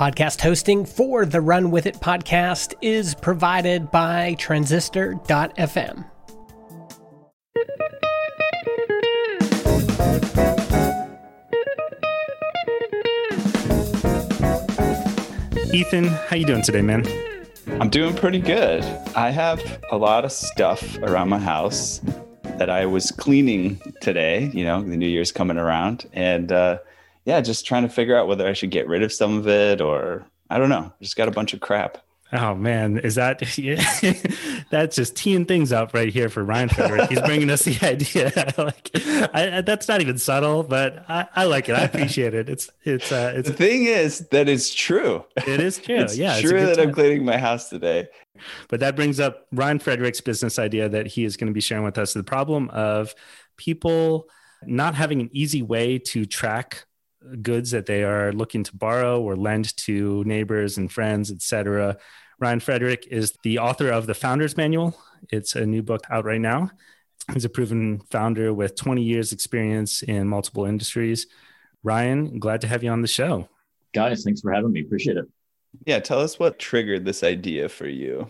Podcast hosting for the Run With It podcast is provided by Transistor.fm. Ethan, how you doing today, man? I'm doing pretty good. I have a lot of stuff around my house that I was cleaning today. You know, the New Year's coming around, and uh, yeah, just trying to figure out whether I should get rid of some of it or I don't know. Just got a bunch of crap. Oh man, is that that's just teeing things up right here for Ryan Frederick? He's bringing us the idea. like, I, that's not even subtle, but I, I, like it. I appreciate it. It's it's uh, it's the thing is that it's true. It is true. it's yeah, true it's that time. I'm cleaning my house today. But that brings up Ryan Frederick's business idea that he is going to be sharing with us. The problem of people not having an easy way to track goods that they are looking to borrow or lend to neighbors and friends, etc. Ryan Frederick is the author of the Founder's Manual. It's a new book out right now. He's a proven founder with 20 years experience in multiple industries. Ryan, glad to have you on the show. Guys, thanks for having me. Appreciate it. Yeah, tell us what triggered this idea for you.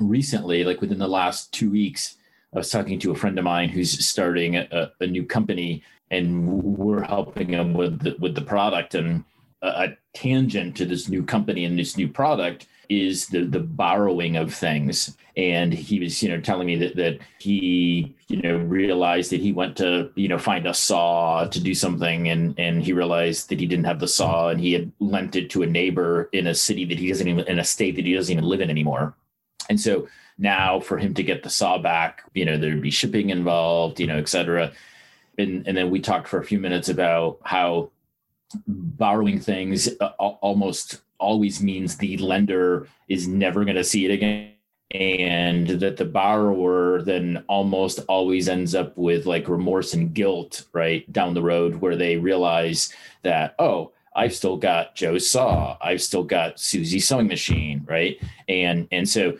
Recently, like within the last two weeks, I was talking to a friend of mine who's starting a, a new company and we're helping them with the, with the product. And a, tangent to this new company and this new product is the the borrowing of things. And he was you know telling me that that he you know realized that he went to you know find a saw to do something. And and he realized that he didn't have the saw and he had lent it to a neighbor in a city that he doesn't even in a state that he doesn't even live in anymore. And so now for him to get the saw back you know there'd be shipping involved you know et cetera and, and then we talked for a few minutes about how borrowing things uh, almost always means the lender is never going to see it again. And that the borrower then almost always ends up with like remorse and guilt right down the road where they realize that oh i've still got joe's saw i've still got susie's sewing machine right? And and so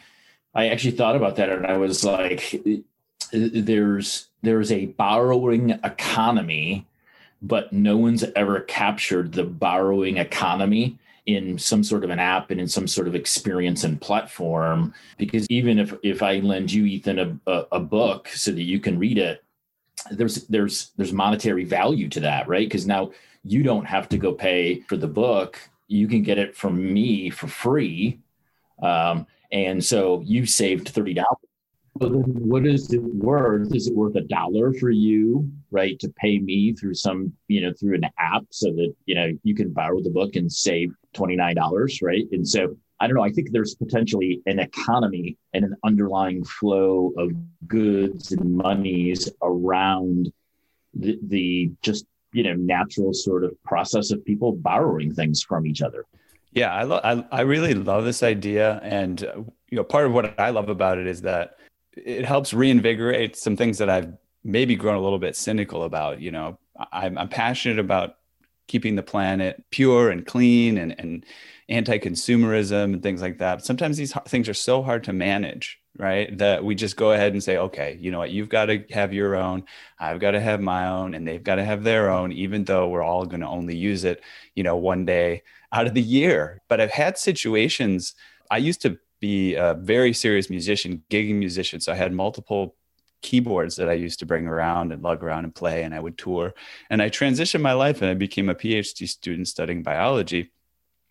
i actually thought about that and i was like there's there's a borrowing economy, but no one's ever captured the borrowing economy in some sort of an app and in some sort of experience and platform. Because even if if I lend you, Ethan, a, a, a book so that you can read it, there's there's there's monetary value to that, right? Because now you don't have to go pay for the book. You can get it from me for free. Um, and so you saved $30 but then what is it worth? Is it worth a dollar for you, right, to pay me through some, you know, through an app so that, you know, you can borrow the book and save $29, right? And so I don't know, I think there's potentially an economy and an underlying flow of goods and monies around the, the just, you know, natural sort of process of people borrowing things from each other. Yeah, I, lo- I, I really love this idea. And, you know, part of what I love about it is that it helps reinvigorate some things that I've maybe grown a little bit cynical about. You know, I'm, I'm passionate about keeping the planet pure and clean and, and anti-consumerism and things like that. Sometimes these things are so hard to manage, right? That we just go ahead and say, okay, you know what, you've got to have your own, I've got to have my own, and they've got to have their own, even though we're all going to only use it, you know, one day out of the year. But I've had situations. I used to be a very serious musician, gigging musician. So I had multiple keyboards that I used to bring around and lug around and play, and I would tour. And I transitioned my life and I became a PhD student studying biology.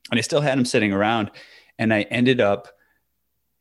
And I still had them sitting around. And I ended up,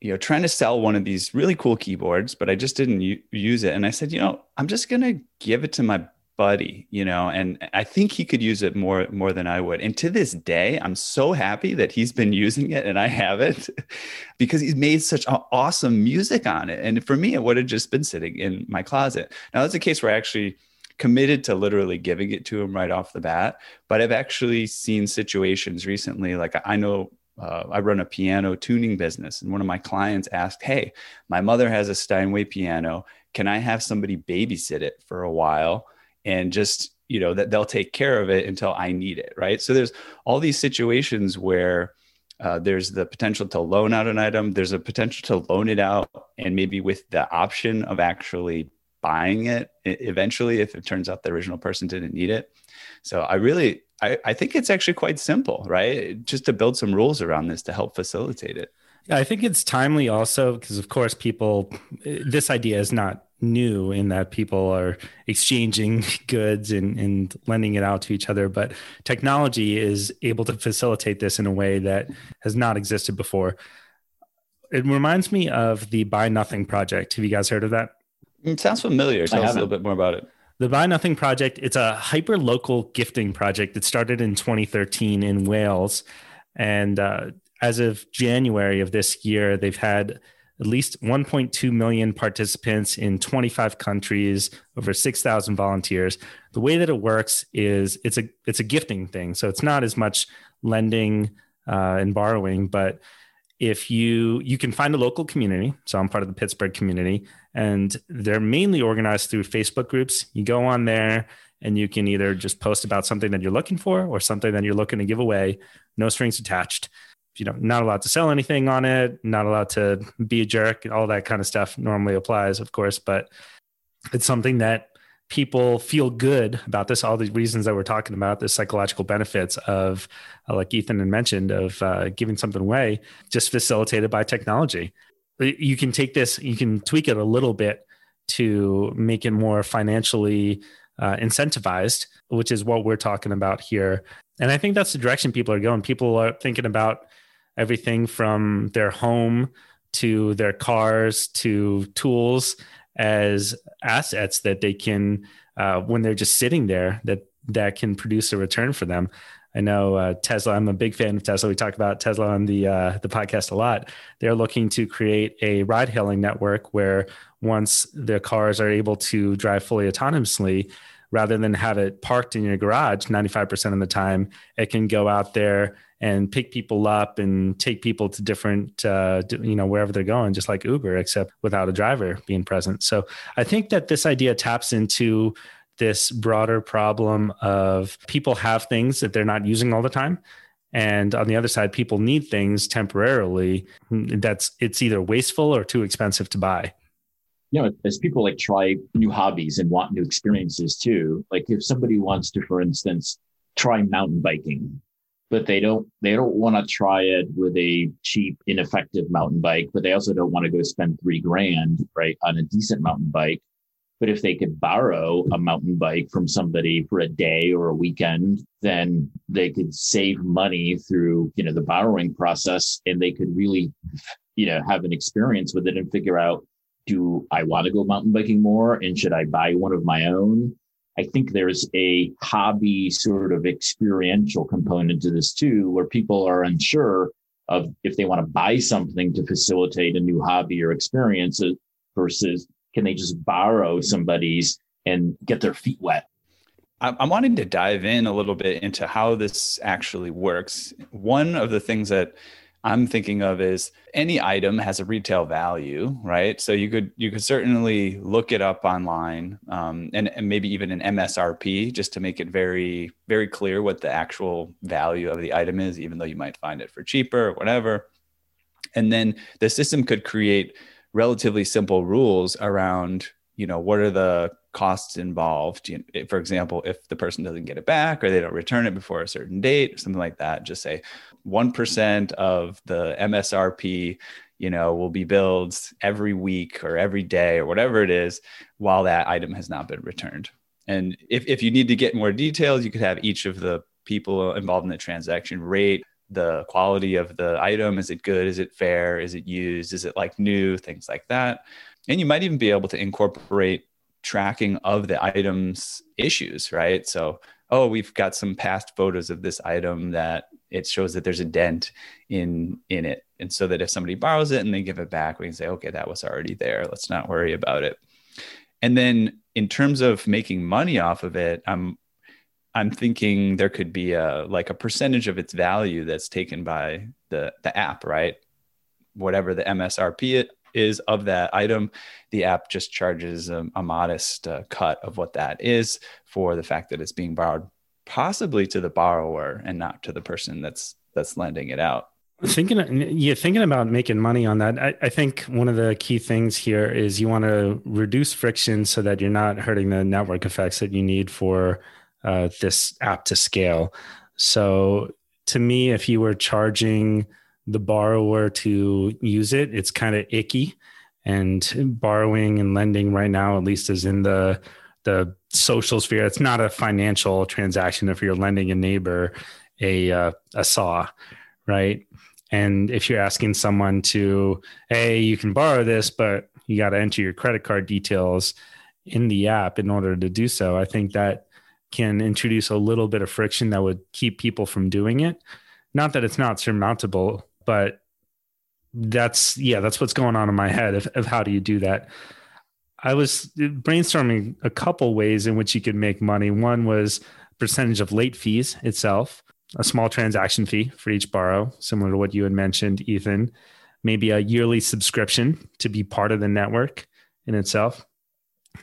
you know, trying to sell one of these really cool keyboards, but I just didn't u- use it. And I said, you know, I'm just going to give it to my buddy you know and i think he could use it more more than i would and to this day i'm so happy that he's been using it and i have it because he's made such awesome music on it and for me it would have just been sitting in my closet now that's a case where i actually committed to literally giving it to him right off the bat but i've actually seen situations recently like i know uh, I run a piano tuning business, and one of my clients asked, Hey, my mother has a Steinway piano. Can I have somebody babysit it for a while? And just you know that they'll take care of it until i need it right so there's all these situations where uh, there's the potential to loan out an item there's a potential to loan it out and maybe with the option of actually buying it eventually if it turns out the original person didn't need it so i really I, I think it's actually quite simple, right? Just to build some rules around this to help facilitate it. Yeah, I think it's timely also because, of course, people, this idea is not new in that people are exchanging goods and, and lending it out to each other. But technology is able to facilitate this in a way that has not existed before. It reminds me of the Buy Nothing project. Have you guys heard of that? It sounds familiar. Tell us a little bit more about it. The Buy Nothing project, it's a hyper local gifting project that started in 2013 in Wales. And uh, as of January of this year, they've had at least 1.2 million participants in 25 countries, over 6,000 volunteers. The way that it works is it's a it's a gifting thing, so it's not as much lending uh, and borrowing, but if you you can find a local community. So i'm part of the pittsburgh community and they're mainly organized through facebook groups. You go on there and you can either just post about something that you're looking for or something that you're looking to give away. No strings attached you know not allowed to sell anything on it not allowed to be a jerk all that kind of stuff normally applies of course but it's something that people feel good about this all the reasons that we're talking about the psychological benefits of uh, like ethan had mentioned of uh, giving something away just facilitated by technology. You can take this you can tweak it a little bit to make it more financially uh, incentivized which is what we're talking about here. And i think that's the direction people are going. People are thinking about everything from their home to their cars to tools as assets that they can uh, when they're just sitting there that that can produce a return for them I know uh, Tesla. I'm a big fan of Tesla. We talk about Tesla on the uh, the podcast a lot. They're looking to create a ride-hailing network where once the cars are able to drive fully autonomously, rather than have it parked in your garage 95% of the time, it can go out there and pick people up and take people to different uh, you know wherever they're going just like uber except without a driver being present. So i think that this idea taps into this broader problem of people have things that they're not using all the time. And on the other side people need things temporarily that's it's either wasteful or too expensive to buy. You know as people like try new hobbies and want new experiences too like if somebody wants to for instance try mountain biking but they don't they don't want to try it with a cheap ineffective mountain bike but they also don't want to go spend three grand right on a decent mountain bike. But if they could borrow a mountain bike from somebody for a day or a weekend then they could save money through you know the borrowing process and they could really you know have an experience with it and figure out do i want to go mountain biking more and should i buy one of my own I think there's a hobby sort of experiential component to this too, where people are unsure of if they want to buy something to facilitate a new hobby or experience uh, versus can they just borrow somebody's and get their feet wet. I'm wanting to dive in a little bit into how this actually works. One of the things that I'm thinking of is any item has a retail value, right? So you could you could certainly look it up online, um, and, and maybe even an MSRP just to make it very very clear what the actual value of the item is, even though you might find it for cheaper or whatever. And then the system could create relatively simple rules around, you know, what are the costs involved. You know, for example, if the person doesn't get it back or they don't return it before a certain date something like that, just say 1% of the MSRP, you know, will be billed every week or every day or whatever it is while that item has not been returned. And if, if you need to get more details, you could have each of the people involved in the transaction rate the quality of the item. Is it good? Is it fair? Is it used? Is it like new? Things like that. And you might even be able to incorporate tracking of the item's issues, right? So, oh, we've got some past photos of this item that it shows that there's a dent in in it. And so that if somebody borrows it and they give it back, we can say, okay, that was already there. Let's not worry about it. And then in terms of making money off of it, I'm I'm thinking there could be a like a percentage of its value that's taken by the the app, right? Whatever the MSRP is of that item, the app just charges a, a modest uh, cut of what that is for the fact that it's being borrowed, possibly to the borrower and not to the person that's that's lending it out. Thinking, yeah, thinking about making money on that. I, I think one of the key things here is you want to reduce friction so that you're not hurting the network effects that you need for uh, this app to scale. So to me, if you were charging the borrower to use it, it's kind of icky. And borrowing and lending right now, at least, is in the the social sphere. It's not a financial transaction if you're lending a neighbor a uh, a saw, right? And if you're asking someone to, hey, you can borrow this, but you got to enter your credit card details in the app in order to do so, I think that can introduce a little bit of friction that would keep people from doing it. Not that it's not surmountable, but that's yeah, that's what's going on in my head of, of how do you do that. I was brainstorming a couple ways in which you could make money. One was percentage of late fees itself, a small transaction fee for each borrow, similar to what you had mentioned, Ethan. Maybe a yearly subscription to be part of the network in itself.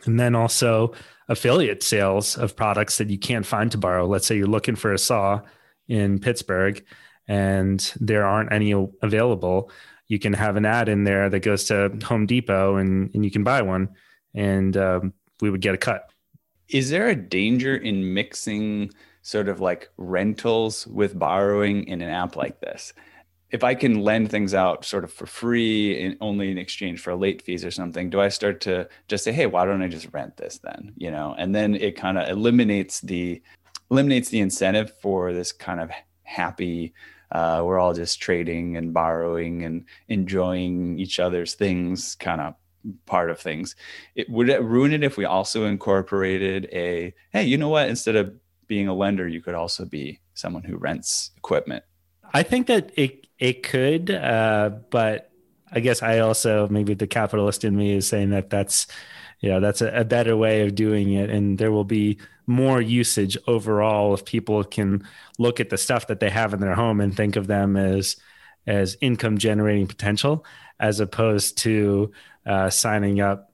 And then also affiliate sales of products that you can't find to borrow. Let's say you're looking for a saw in Pittsburgh and there aren't any available. You can have an ad in there that goes to Home Depot and, and you can buy one and um, we would get a cut. Is there a danger in mixing sort of like rentals with borrowing in an app like this? if I can lend things out sort of for free and only in exchange for late fees or something, do I start to just say, hey, why don't I just rent this then? You know, and then it kind of eliminates the eliminates the incentive for this kind of happy uh, we're all just trading and borrowing and enjoying each other's things kind of part of things. It would it ruin it if we also incorporated a hey, you know what? Instead of being a lender, you could also be someone who rents equipment. I think that it it could, uh, but I guess I also maybe the capitalist in me is saying that that's you know that's a, a, better way of doing it, and there will be more usage overall if people can look at the stuff that they have in their home and think of them as as income generating potential as opposed to uh, signing up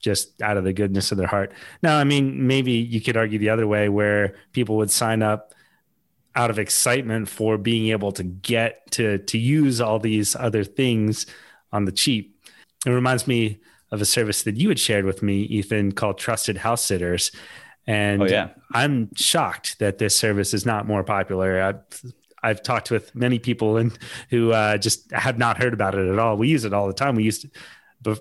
just out of the goodness of their heart. Now, I mean, maybe you could argue the other way where people would sign up out of excitement for being able to get to to use all these other things on the cheap. It reminds me of a service that you had shared with me, Ethan, called Trusted House Sitters. And oh, yeah. I'm shocked that this service is not more popular. I've, I've talked with many people and who uh, just have not heard about it at all. We use it all the time. We used it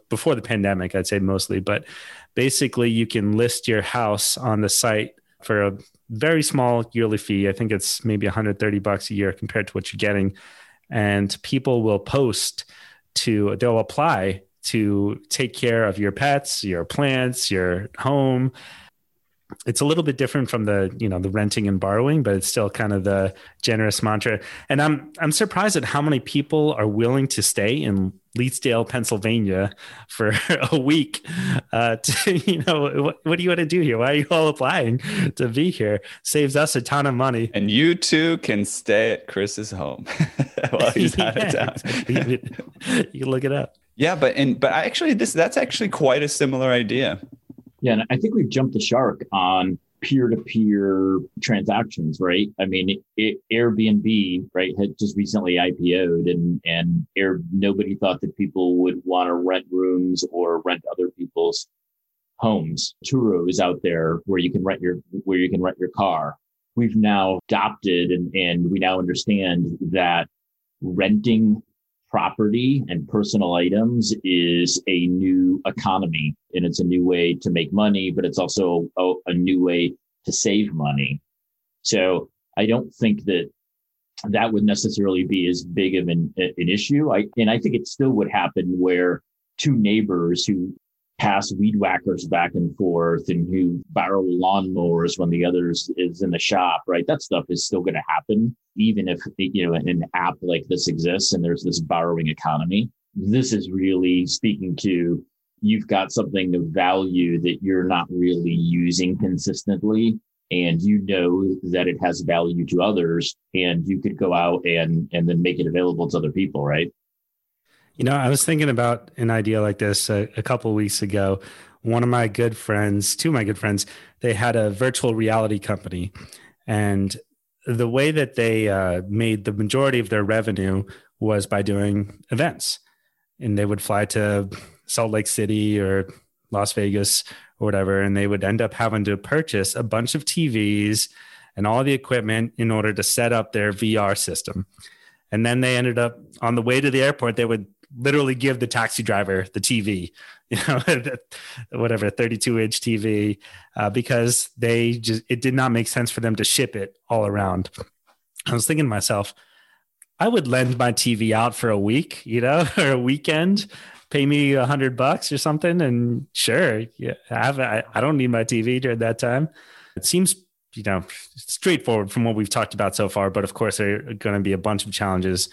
before the pandemic, I'd say mostly, but basically you can list your house on the site for a very small yearly fee. I think it's maybe 130 bucks a year compared to what you're getting. And people will post to, they'll apply to take care of your pets, your plants, your home. It's a little bit different from the, you know, the renting and borrowing, but it's still kind of the generous mantra. And I'm I'm surprised at how many people are willing to stay in Leetsdale Pennsylvania for a week. Uh, to, you know, what, what do you want to do here? Why are you all applying to be here? Saves us a ton of money. And you too can stay at Chris's home while he's out of town. you can look it up. Yeah, but and but actually this that's actually quite a similar idea. Yeah, and I think we've jumped the shark on peer-to-peer transactions, right? I mean, it, Airbnb, right, had just recently IPO'd, and and Air, nobody thought that people would want to rent rooms or rent other people's homes. Turo is out there where you can rent your where you can rent your car. We've now adopted and and we now understand that renting property and personal items is a new economy and it's a new way to make money, but it's also a, a new way to save money. So I don't think that that would necessarily be as big of an, an issue. I, and I think it still would happen where two neighbors who pass weed whackers back and forth and who borrow lawnmowers when the others is in the shop, right? That stuff is still going to happen, even if, you know, an app like this exists and there's this borrowing economy. This is really speaking to you've got something of value that you're not really using consistently and you know that it has value to others and you could go out and and then make it available to other people right you know, I was thinking about an idea like this a, a couple weeks ago. One of my good friends, two of my good friends, they had a virtual reality company, and the way that they uh, made the majority of their revenue was by doing events, and they would fly to Salt Lake City or Las Vegas or whatever, and they would end up having to purchase a bunch of TVs and all the equipment in order to set up their VR system. And then they ended up on the way to the airport, they would literally give the taxi driver the TV, you know, whatever 32 inch TV, uh, because they just, it did not make sense for them to ship it all around. I was thinking to myself, I would lend my TV out for a week, you know, or a weekend, pay me a hundred bucks or something. And sure, yeah, I, have, I, I don't need my TV during that time. It seems you know straightforward from what we've talked about so far but of course there are going to be a bunch of challenges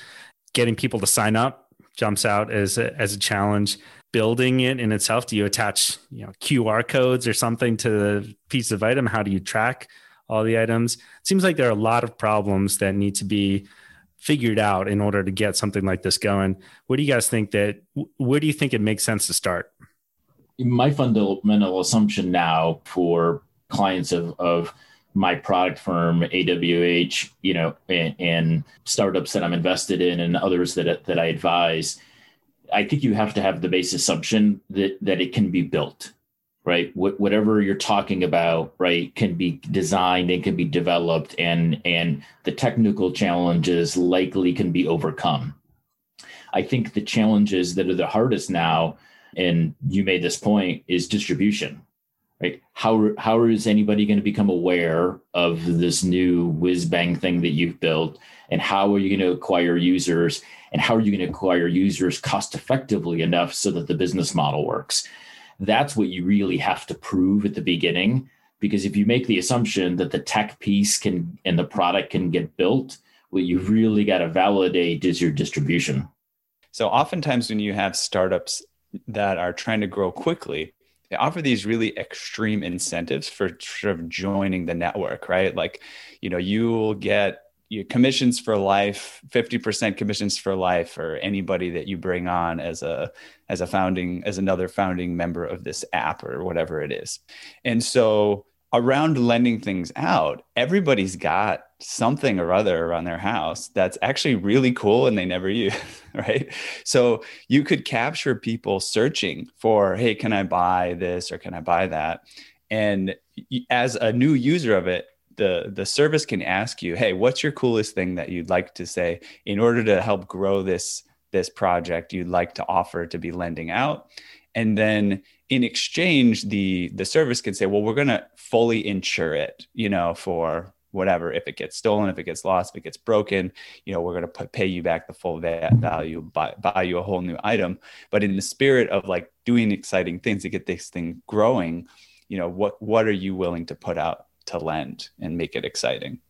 getting people to sign up jumps out as a, as a challenge. Building it in itself do you attach you know qr codes or something to the piece of item? How do you track all the items? It seems like there are a lot of problems that need to be figured out in order to get something like this going. What do you guys think that where do you think it makes sense to start? My fundamental assumption now for clients of, of my product firm awh you know and, and, startups that i'm invested in and others that, that i advise i think you have to have the base assumption that that it can be built right? Wh- whatever you're talking about right can be designed and can be developed and and the technical challenges likely can be overcome. I think the challenges that are the hardest now and you made this point is distribution right? How how is anybody going to become aware of this new whiz bang thing that you've built? And how are you going to acquire users? And how are you going to acquire users cost effectively enough so that the business model works? That's what you really have to prove at the beginning because if you make the assumption that the tech piece can and the product can get built what you really got to validate is your distribution. So oftentimes when you have startups that are trying to grow quickly they offer these really extreme incentives for sort of joining the network, right? Like, you know, you will get your commissions for life, 50% commissions for life for anybody that you bring on as a as a founding as another founding member of this app or whatever it is. And so around lending things out, everybody's got something or other around their house that's actually really cool and they never use, right? So you could capture people searching for, hey, can I buy this or can I buy that? And as a new user of it, the the service can ask you, hey, what's your coolest thing that you'd like to say in order to help grow this this project you'd like to offer to be lending out? And then in exchange the the service can say well we're going to fully insure it you know for whatever if it gets stolen if it gets lost if it gets broken you know we're going to pay you back the full value buy, buy you a whole new item. But in the spirit of like doing exciting things to get this thing growing you know what what are you willing to put out to lend and make it exciting?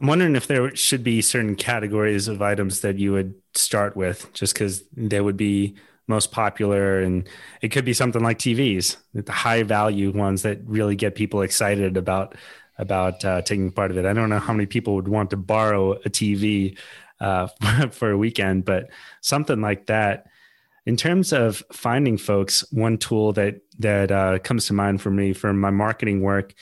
I'm wondering if there should be certain categories of items that you would start with just because they would be most popular and it could be something like tvs the high value ones that really get people excited about about uh, taking part of it. I don't know how many people would want to borrow a tv uh, for a weekend but something like that. In terms of finding folks one tool that that uh, comes to mind for me for my marketing work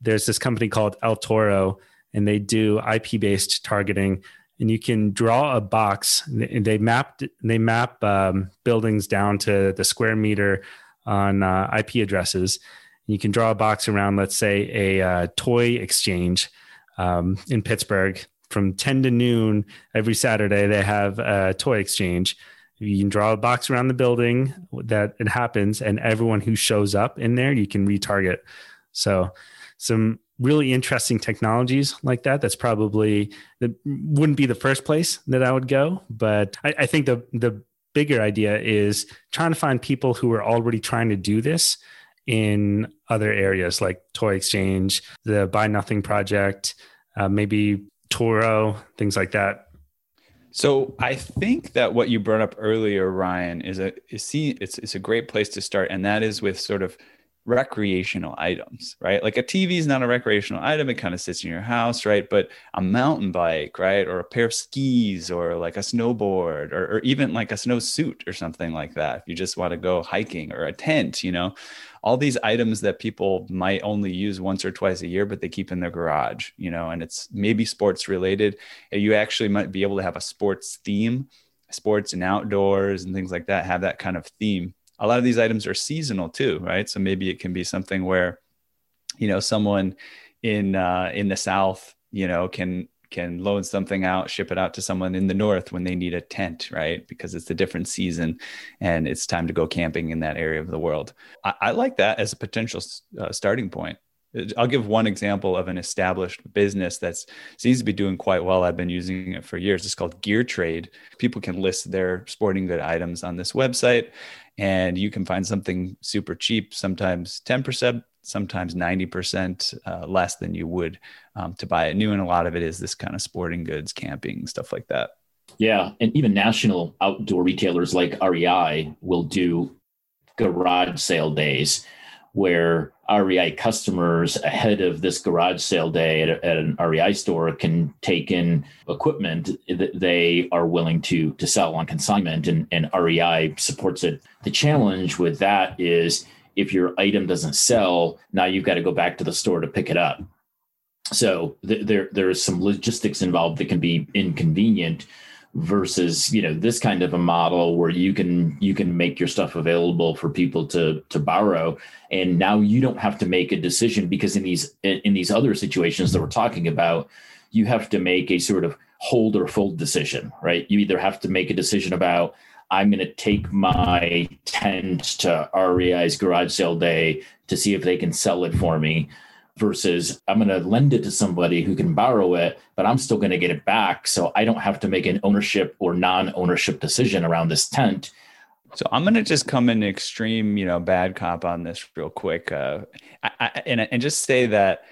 there's this company called el toro and they do ip based targeting and you can draw a box. They map they map um, buildings down to the square meter on uh, IP addresses. You can draw a box around, let's say, a uh, toy exchange um, in Pittsburgh from 10 to noon every Saturday. They have a toy exchange. You can draw a box around the building that it happens, and everyone who shows up in there, you can retarget. So, some really interesting technologies like that that's probably that wouldn't be the first place that i would go but I, I, think the the bigger idea is trying to find people who are already trying to do this in other areas like toy exchange the buy nothing project uh, maybe toro things like that. So I think that what you brought up earlier, Ryan, is a is see it's it's a great place to start, and that is with sort of recreational items, right? Like a TV is not a recreational item. It kind of sits in your house, right? But a mountain bike, right? Or a pair of skis or like a snowboard or, or even like a snowsuit or something like that. If you just want to go hiking or a tent, you know, all these items that people might only use once or twice a year, but they keep in their garage, you know, and it's maybe sports related. You actually might be able to have a sports theme, sports and outdoors and things like that, have that kind of theme a lot of these items are seasonal too, right? So maybe it can be something where, you know, someone in uh, in the South, you know, can can loan something out, ship it out to someone in the north when they need a tent, right? Because it's a different season and it's time to go camping in that area of the world. I, I like that as a potential uh, starting point. I'll give one example of an established business that seems to be doing quite well. I've been using it for years. It's called Gear Trade. People can list their sporting good items on this website, and you can find something super cheap, sometimes 10%, sometimes 90% uh, less than you would um, to buy it new. And a lot of it is this kind of sporting goods, camping, stuff like that. Yeah. And even national outdoor retailers like REI will do garage sale days where REI customers ahead of this garage sale day at, at, an REI store can take in equipment that they are willing to to sell on consignment and, and REI supports it. The challenge with that is if your item doesn't sell, now you've got to go back to the store to pick it up. So th- there there's some logistics involved that can be inconvenient versus you know this kind of a model where you can you can make your stuff available for people to to borrow. And now you don't have to make a decision because in these in these other situations that we're talking about you have to make a sort of hold or fold decision right? You either have to make a decision about I'm going to take my tent to REI's garage sale day to see if they can sell it for me versus I'm going to lend it to somebody who can borrow it, but I'm still going to get it back. So I don't have to make an ownership or non ownership decision around this tent. So I'm going to just come in extreme, you know, bad cop on this real quick. Uh, I, I, and, and just say that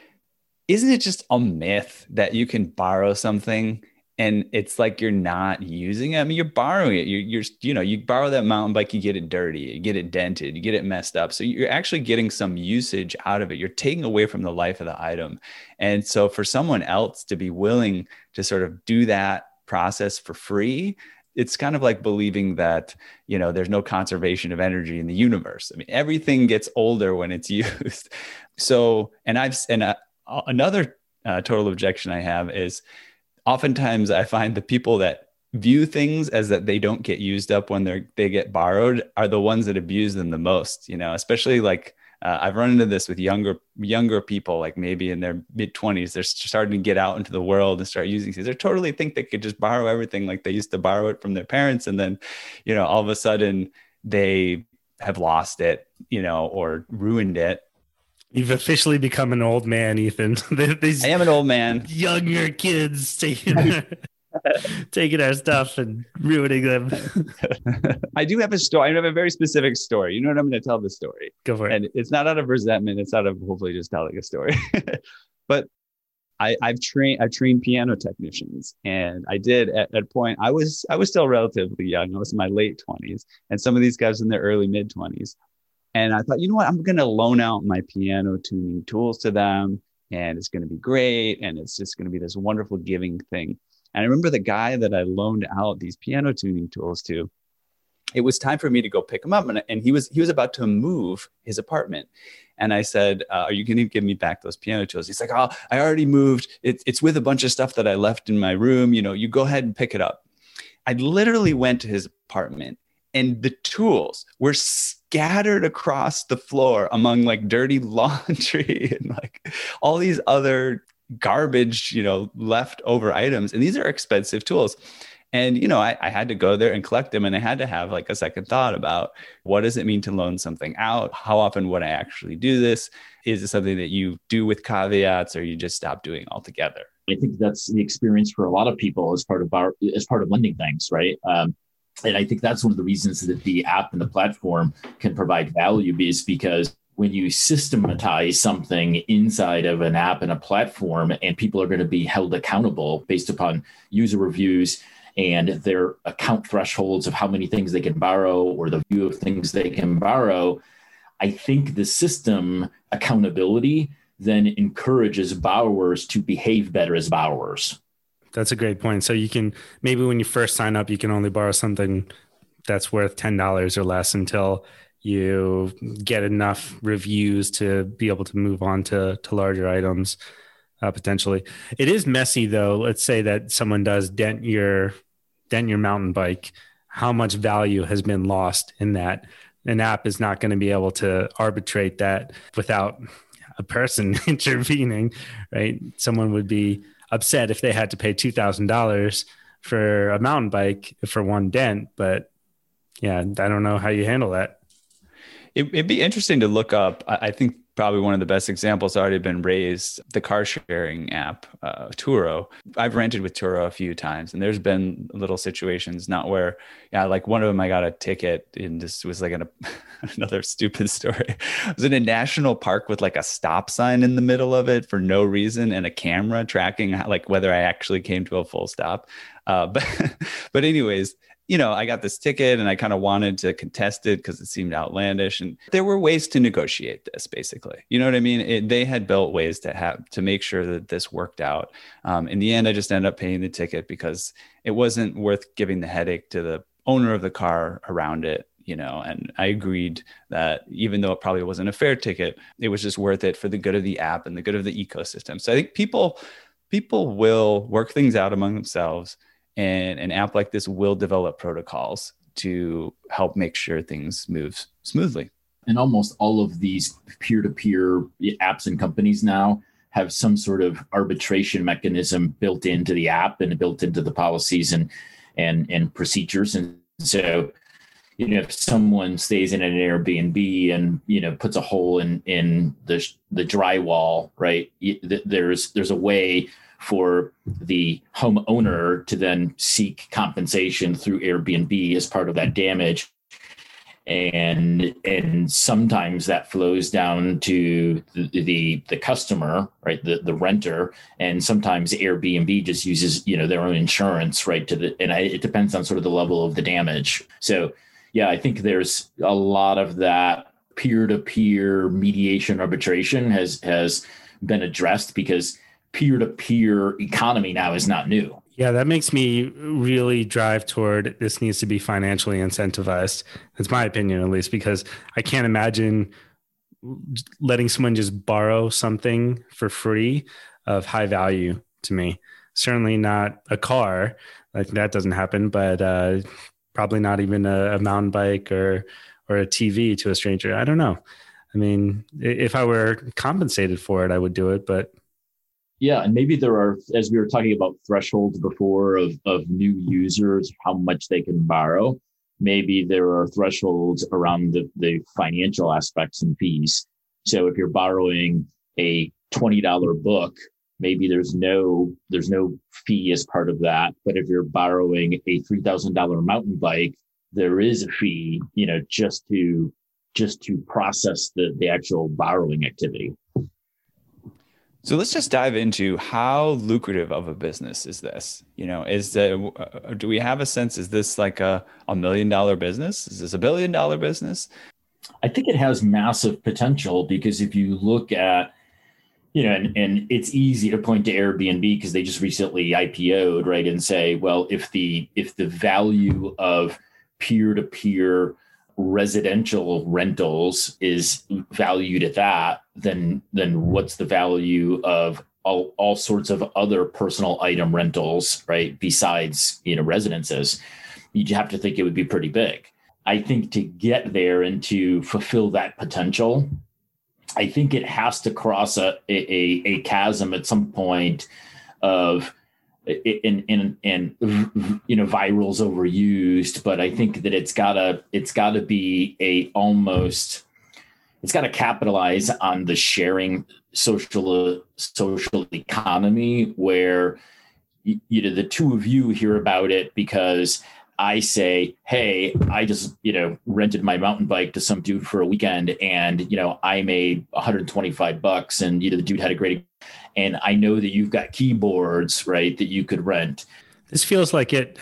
isn't it just a myth that you can borrow something and it's like you're not using it. I mean, you're borrowing it. You're, you're, you know, you borrow that mountain bike, you get it dirty, you get it dented, you get it messed up. So you're actually getting some usage out of it. You're taking away from the life of the item. And so for someone else to be willing to sort of do that process for free, it's kind of like believing that you know there's no conservation of energy in the universe i mean everything gets older when it's used so and i've and uh, another uh, total objection i have is oftentimes I find the people that view things as that they don't get used up when they're they get borrowed are the ones that abuse them the most you know especially like uh, i've run into this with younger younger people like maybe in their mid 20s they're starting to get out into the world and start using things. They totally think they could just borrow everything like they used to borrow it from their parents and then you know all of a sudden they have lost it you know or ruined it You've officially become an old man, Ethan. These I am an old man. Younger kids taking taking our stuff and ruining them. I do have a story. I have a very specific story. You know what I'm going to tell the story. Go for it. And it's not out of resentment. It's out of hopefully just telling a story. but I, have trained I've trained piano technicians, and I did at, at a point. I was I was still relatively young. I was in my late 20s, and some of these guys in their early mid 20s. And I thought, you know what? I'm going to loan out my piano tuning tools to them and it's going to be great. And it's just going to be this wonderful giving thing. And I remember the guy that I loaned out these piano tuning tools to, it was time for me to go pick him up. And, and he was, he was about to move his apartment. And I said, uh, are you going to give me back those piano tools? He's like, oh, I already moved. It, it's with a bunch of stuff that I left in my room. You know, you go ahead and pick it up. I literally went to his apartment and the tools were scattered across the floor among like dirty laundry and like all these other garbage, you know, leftover items. And these are expensive tools. And, you know, I, I, had to go there and collect them. And I had to have like a second thought about what does it mean to loan something out? How often would I actually do this? Is it something that you do with caveats or you just stop doing altogether? I think that's the experience for a lot of people as part of our, as part of lending things, right? Um, and I think that's one of the reasons that the app and the platform can provide value is because when you systematize something inside of an app and a platform, and people are going to be held accountable based upon user reviews and their account thresholds of how many things they can borrow or the view of things they can borrow, I think the system accountability then encourages borrowers to behave better as borrowers. That's a great point. So you can maybe when you first sign up, you can only borrow something that's worth ten dollars or less until you get enough reviews to be able to move on to to larger items uh, potentially. It is messy though. Let's say that someone does dent your dent your mountain bike. How much value has been lost in that? an app is not going to be able to arbitrate that without a person intervening, right? Someone would be upset if they had to pay $2,000 for a mountain bike for one dent, but yeah, I don't know how you handle that. It, would be interesting to look up. I think probably one of the best examples already been raised the car sharing app uh, turo. I've rented with turo a few times and there's been little situations not where yeah like one of them i got a ticket and this was like an, another stupid story. I was in a national park with like a stop sign in the middle of it for no reason and a camera tracking like whether i actually came to a full stop. Uh, but but anyways you know, I got this ticket and I kind of wanted to contest it because it seemed outlandish. And there were ways to negotiate this, basically. You know what I mean? It, they had built ways to have to make sure that this worked out. Um, in the end, I just ended up paying the ticket because it wasn't worth giving the headache to the owner of the car around it. You know, and I agreed that even though it probably wasn't a fair ticket, it was just worth it for the good of the app and the good of the ecosystem. So I think people people will work things out among themselves and an app like this will develop protocols to help make sure things move smoothly. And almost all of these peer to peer apps and companies now have some sort of arbitration mechanism built into the app and built into the policies and and and procedures and so you know if someone stays in an airbnb and you know puts a hole in in the the drywall right there's there's a way for the homeowner to then seek compensation through Airbnb as part of that damage. And and sometimes that flows down to the, the the, customer, right, the the renter, and sometimes Airbnb just uses you know their own insurance, right, to the and I, it depends on sort of the level of the damage. So yeah, I think there's a lot of that peer to peer mediation arbitration has has been addressed because peer to peer economy now is not new. Yeah, that makes me really drive toward this needs to be financially incentivized. That's my opinion, at least, because I can't imagine letting someone just borrow something for free of high value to me. Certainly not a car, like that doesn't happen, but uh, probably not even a, a mountain bike or or a TV to a stranger. I don't know. I mean, if I were compensated for it, I would do it, but yeah, and maybe there are, as we were talking about thresholds before of, of new users, how much they can borrow. Maybe there are thresholds around the, the financial aspects and fees. So if you're borrowing a $20 book, maybe there's no there's no fee as part of that. But if you're borrowing a $3,000 mountain bike, there is a fee, you know, just to just to process the the actual borrowing activity. So let's just dive into how lucrative of a business is this? You know, is the uh, do we have a sense? Is this like a, a million dollar business? Is this a billion dollar business? I think it has massive potential because if you look at, you know, and, and it's easy to point to Airbnb because they just recently IPO'd, right? And say, well, if the if the value of peer to peer residential rentals is valued at that, then then what's the value of all, all sorts of other personal item rentals, right? Besides, you know, residences, you'd have to think it would be pretty big. I think to get there and to fulfill that potential, I think it has to cross a, a, a chasm at some point of and and you know viral's overused but i think that it's gotta it's gotta be a almost it's got to capitalize on the sharing social social economy where you know the two of you hear about it because I say, "Hey, I just you know rented my mountain bike to some dude for a weekend, and you know I made 125 bucks, and you know the dude had a great, and I know that you've got keyboards, right, that you could rent." This feels like it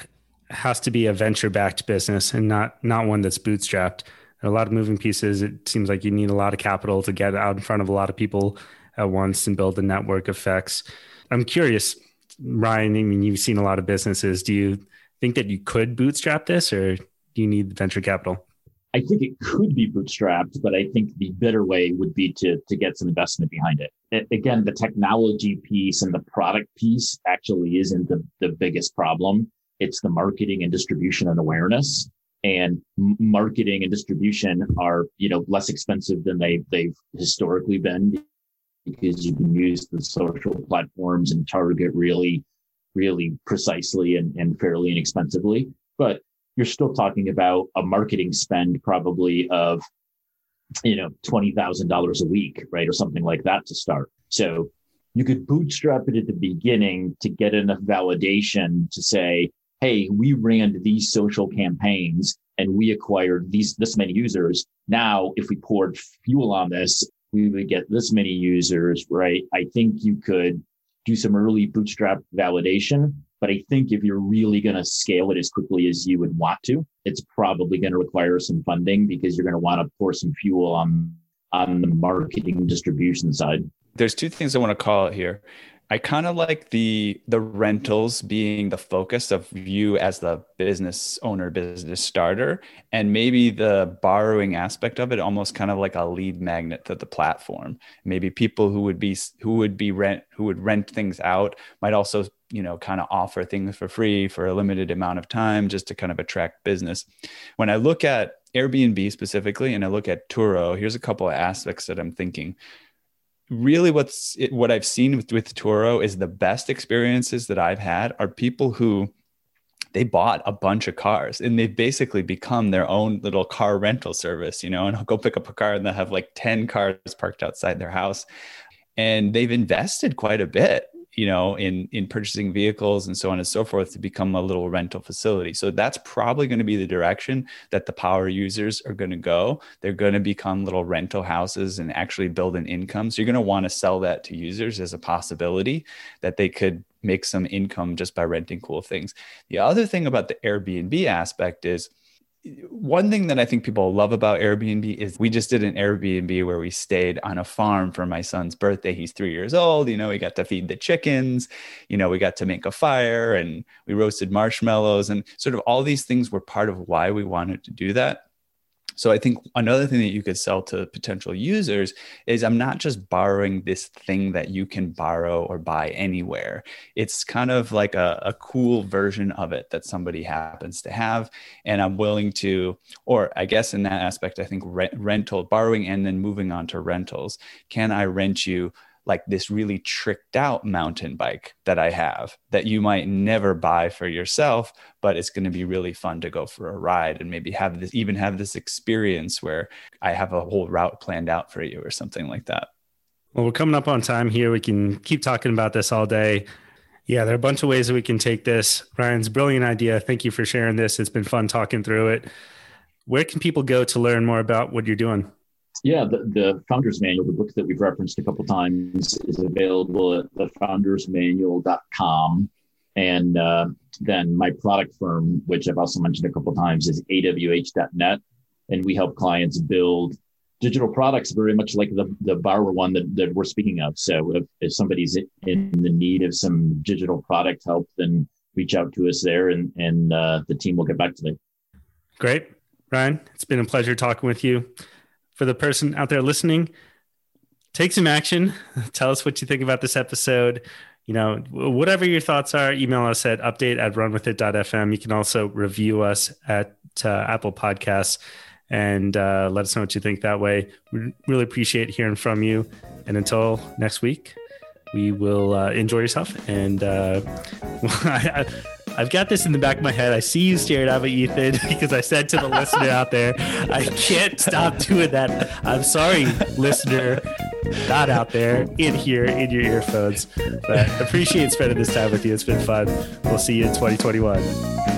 has to be a venture-backed business and not not one that's bootstrapped. a lot of moving pieces. It seems like you need a lot of capital to get out in front of a lot of people at once and build the network effects. I'm curious, Ryan. I mean, you've seen a lot of businesses. Do you think that you could bootstrap this or do you need venture capital? I think it could be bootstrapped, but I think the better way would be to, to get some investment behind it. Again, the technology piece and the product piece actually isn't the, the biggest problem. It's the marketing and distribution and awareness. and marketing and distribution are you know less expensive than they they've historically been because you can use the social platforms and target really really precisely and, and fairly inexpensively but you're still talking about a marketing spend probably of you know $20000 a week right or something like that to start so you could bootstrap it at the beginning to get enough validation to say hey, we ran these social campaigns and we acquired these this many users. Now, if we poured fuel on this, we would get this many users, right? I think you could do some early bootstrap validation, but I think if you're really going to scale it as quickly as you would want to, it's probably going to require some funding because you're going to want to pour some fuel on on the marketing distribution side. There's two things I want to call it here. I kind of like the the rentals being the focus of you as the business owner, business starter, and maybe the borrowing aspect of it almost kind of like a lead magnet to the platform. Maybe people who would be who would be rent who would rent things out might also you know kind of offer things for free for a limited amount of time just to kind of attract business. When I look at Airbnb specifically and I look at Turo, here's a couple of aspects that I'm thinking really what's it, what I've seen with, with Turo is the best experiences that I've had are people who they bought a bunch of cars and they've basically become their own little car rental service, you know, and I'll go pick up a car and they'll have like 10 cars parked outside their house. And they've invested quite a bit you know in in purchasing vehicles and so on and so forth to become a little rental facility. So that's probably going to be the direction that the power users are going to go. They're going to become little rental houses and actually build an income. So you're going to want to sell that to users as a possibility that they could make some income just by renting cool things. The other thing about the airbnb aspect is one thing that I think people love about Airbnb is we just did an Airbnb where we stayed on a farm for my son's birthday. He's three years old. You know, we got to feed the chickens, you know, we got to make a fire and we roasted marshmallows. And sort of all these things were part of why we wanted to do that. So I think another thing that you could sell to potential users is I'm not just borrowing this thing that you can borrow or buy anywhere. It's kind of like a, a cool version of it that somebody happens to have. And I'm willing to, or I guess in that aspect, I think rent, rental, borrowing and then moving on to rentals. Can I rent you like this really tricked out mountain bike that I have that you might never buy for yourself, but it's going to be really fun to go for a ride and maybe have this, even have this experience where I have a whole route planned out for you or something like that. Well, we're coming up on time here. We can keep talking about this all day. Yeah, there are a bunch of ways that we can take this. Ryan's brilliant idea. Thank you for sharing this. It's been fun talking through it. Where can people go to learn more about what you're doing? Yeah, the, the Founders Manual, the book that we've referenced a couple times, is available at thefoundersmanual.com. And uh, then my product firm, which I've also mentioned a couple times, is awh.net. And we help clients build digital products very much like the, the borrower one that, that we're speaking of. So if, if somebody's in the need of some digital product help, then reach out to us there and, and uh, the team will get back to them. Great. Ryan, it's been a pleasure talking with you for the person out there listening, take some action. Tell us what you think about this episode. You know, whatever your thoughts are, email us at update at runwithit.fm. You can also review us at uh, Apple Podcasts and uh, let us know what you think that way. We really appreciate hearing from you. And until next week, we will uh, enjoy yourself. And uh, I've got this in the back of my head. I see you staring at me, Ethan, because I said to the listener out there, I can't stop doing that. I'm sorry, listener, not out there, in here, in your earphones. But appreciate spending this time with you. It's been fun. We'll see you in 2021.